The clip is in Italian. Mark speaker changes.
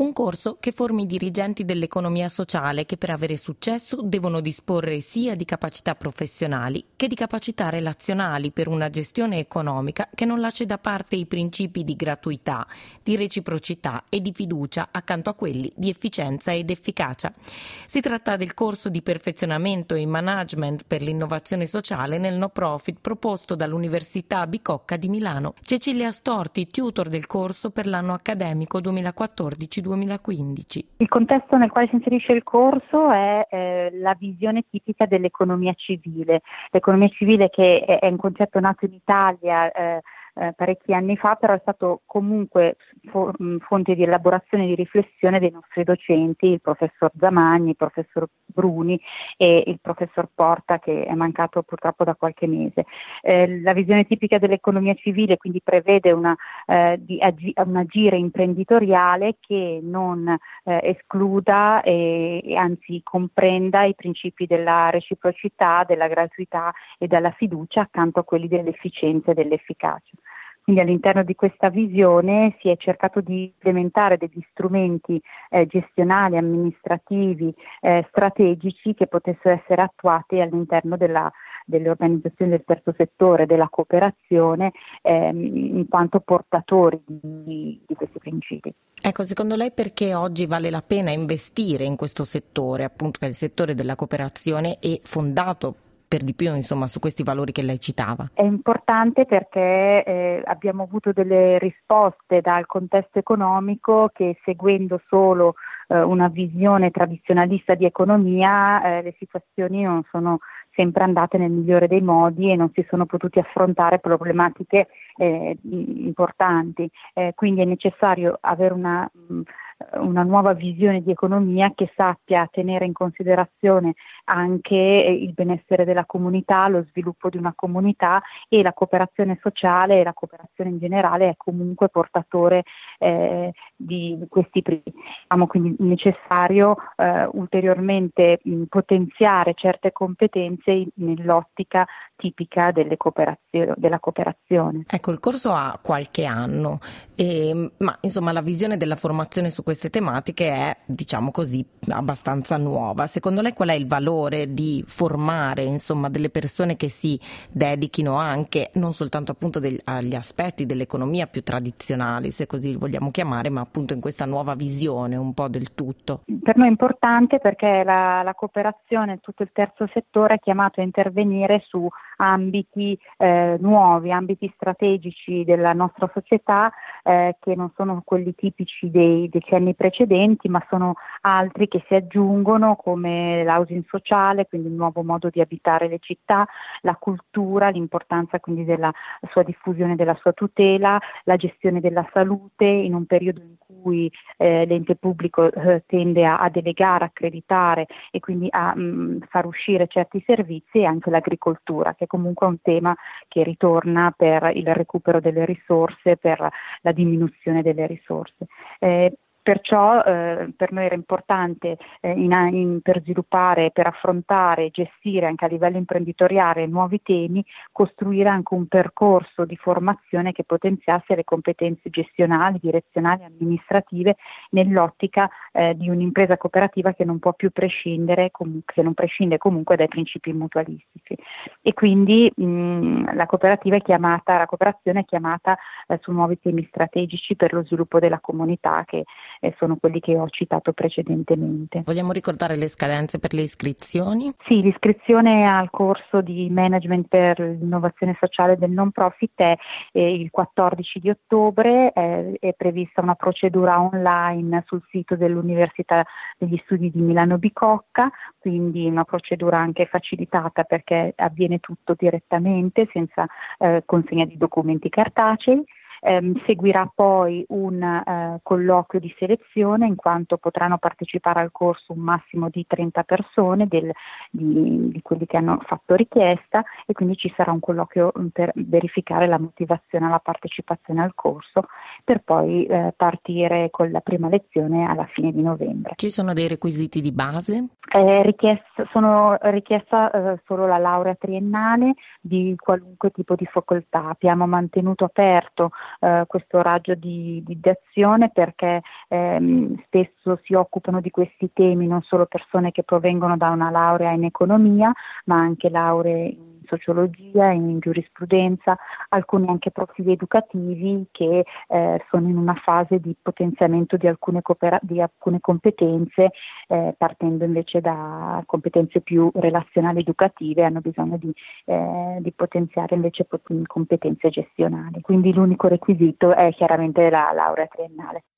Speaker 1: un corso che formi i dirigenti dell'economia sociale che per avere successo devono disporre sia di capacità professionali che di capacità relazionali per una gestione economica che non lasci da parte i principi di gratuità, di reciprocità e di fiducia accanto a quelli di efficienza ed efficacia. Si tratta del corso di perfezionamento in management per l'innovazione sociale nel no profit proposto dall'Università Bicocca di Milano. Cecilia Storti, tutor del corso per l'anno accademico 2014-2015.
Speaker 2: Il contesto nel quale si inserisce il corso è eh, la visione tipica dell'economia civile. L'economia civile che è, è un concetto nato in Italia eh, eh, parecchi anni fa, però è stato comunque fo- fonte di elaborazione e di riflessione dei nostri docenti, il professor Zamagni, il professor Bruni e il professor Porta che è mancato purtroppo da qualche mese. Eh, la visione tipica dell'economia civile quindi prevede una, eh, agi- un agire imprenditoriale che non eh, escluda e, e anzi comprenda i principi della reciprocità, della gratuità e della fiducia accanto a quelli dell'efficienza e dell'efficacia. Quindi all'interno di questa visione si è cercato di implementare degli strumenti eh, gestionali, amministrativi, eh, strategici che potessero essere attuati all'interno della, delle organizzazioni del terzo settore, della cooperazione, ehm, in quanto portatori di, di, questi principi.
Speaker 1: Ecco, secondo lei perché oggi vale la pena investire in questo settore, appunto che è il settore della cooperazione e fondato per di più insomma, su questi valori che lei citava?
Speaker 2: È importante perché eh, abbiamo avuto delle risposte dal contesto economico che seguendo solo eh, una visione tradizionalista di economia eh, le situazioni non sono sempre andate nel migliore dei modi e non si sono potuti affrontare problematiche eh, importanti. Eh, quindi è necessario avere una mh, una nuova visione di economia che sappia tenere in considerazione anche il benessere della comunità, lo sviluppo di una comunità e la cooperazione sociale e la cooperazione in generale è comunque portatore eh, di questi principi. Diciamo quindi necessario eh, ulteriormente mh, potenziare certe competenze nell'ottica tipica cooperazio- della cooperazione.
Speaker 1: Ecco, il corso ha qualche anno, eh, ma insomma la visione della formazione su queste tematiche è, diciamo così, abbastanza nuova. Secondo lei qual è il valore di formare insomma, delle persone che si dedichino anche non soltanto appunto del, agli aspetti dell'economia più tradizionali, se così li vogliamo chiamare, ma appunto in questa nuova visione un po' del tutto?
Speaker 2: Per noi è importante perché la, la cooperazione, tutto il terzo settore è chiamato a intervenire su ambiti eh, nuovi, ambiti strategici della nostra società eh, che non sono quelli tipici dei decenni precedenti, ma sono altri che si aggiungono come l'housing sociale, quindi il nuovo modo di abitare le città, la cultura, l'importanza quindi della sua diffusione, della sua tutela, la gestione della salute in un periodo in cui eh, l'ente pubblico eh, tende a, a, delegare, accreditare e quindi a mh, mm, far uscire certi servizi e anche l'agricoltura, che comunque è un tema che ritorna per il recupero delle risorse, per la diminuzione delle risorse. Eh, Perciò eh, per noi era importante eh, in, in, per sviluppare, per affrontare e gestire anche a livello imprenditoriale nuovi temi, costruire anche un percorso di formazione che potenziasse le competenze gestionali, direzionali, amministrative nell'ottica eh, di un'impresa cooperativa che non può più prescindere, com- che non prescinde comunque dai principi mutualistici. E quindi mh, la cooperativa è chiamata, la cooperazione è chiamata eh, su nuovi temi strategici per lo sviluppo della comunità che eh, sono quelli che ho citato precedentemente.
Speaker 1: Vogliamo ricordare le scadenze per le iscrizioni?
Speaker 2: Sì, l'iscrizione al corso di management per l'innovazione sociale del non profit è eh, il 14 di ottobre, eh, è prevista una procedura online sul sito dell'Università degli Studi di Milano Bicocca, quindi una procedura anche facilitata perché avviene tutto direttamente senza eh, consegna di documenti cartacei. Eh, seguirà poi un eh, colloquio di selezione in quanto potranno partecipare al corso un massimo di 30 persone del, di, di, quelli che hanno fatto richiesta e quindi ci sarà un colloquio mm, per verificare la motivazione alla partecipazione al corso per poi eh, partire con la prima lezione alla fine di novembre.
Speaker 1: Ci sono dei requisiti di base?
Speaker 2: È richiesta, sono richiesta eh, solo la laurea triennale di qualunque tipo di facoltà. Abbiamo mantenuto aperto eh, questo raggio di, di, azione perché ehm, spesso si occupano di questi temi non solo persone che provengono da una laurea in economia, ma anche lauree in sociologia, in giurisprudenza, alcuni anche profili educativi che eh, sono in una fase di potenziamento di alcune, coopera- di alcune competenze, eh, partendo invece da competenze più relazionali educative, hanno bisogno di, eh, di potenziare invece competenze gestionali. Quindi l'unico requisito è chiaramente la laurea triennale.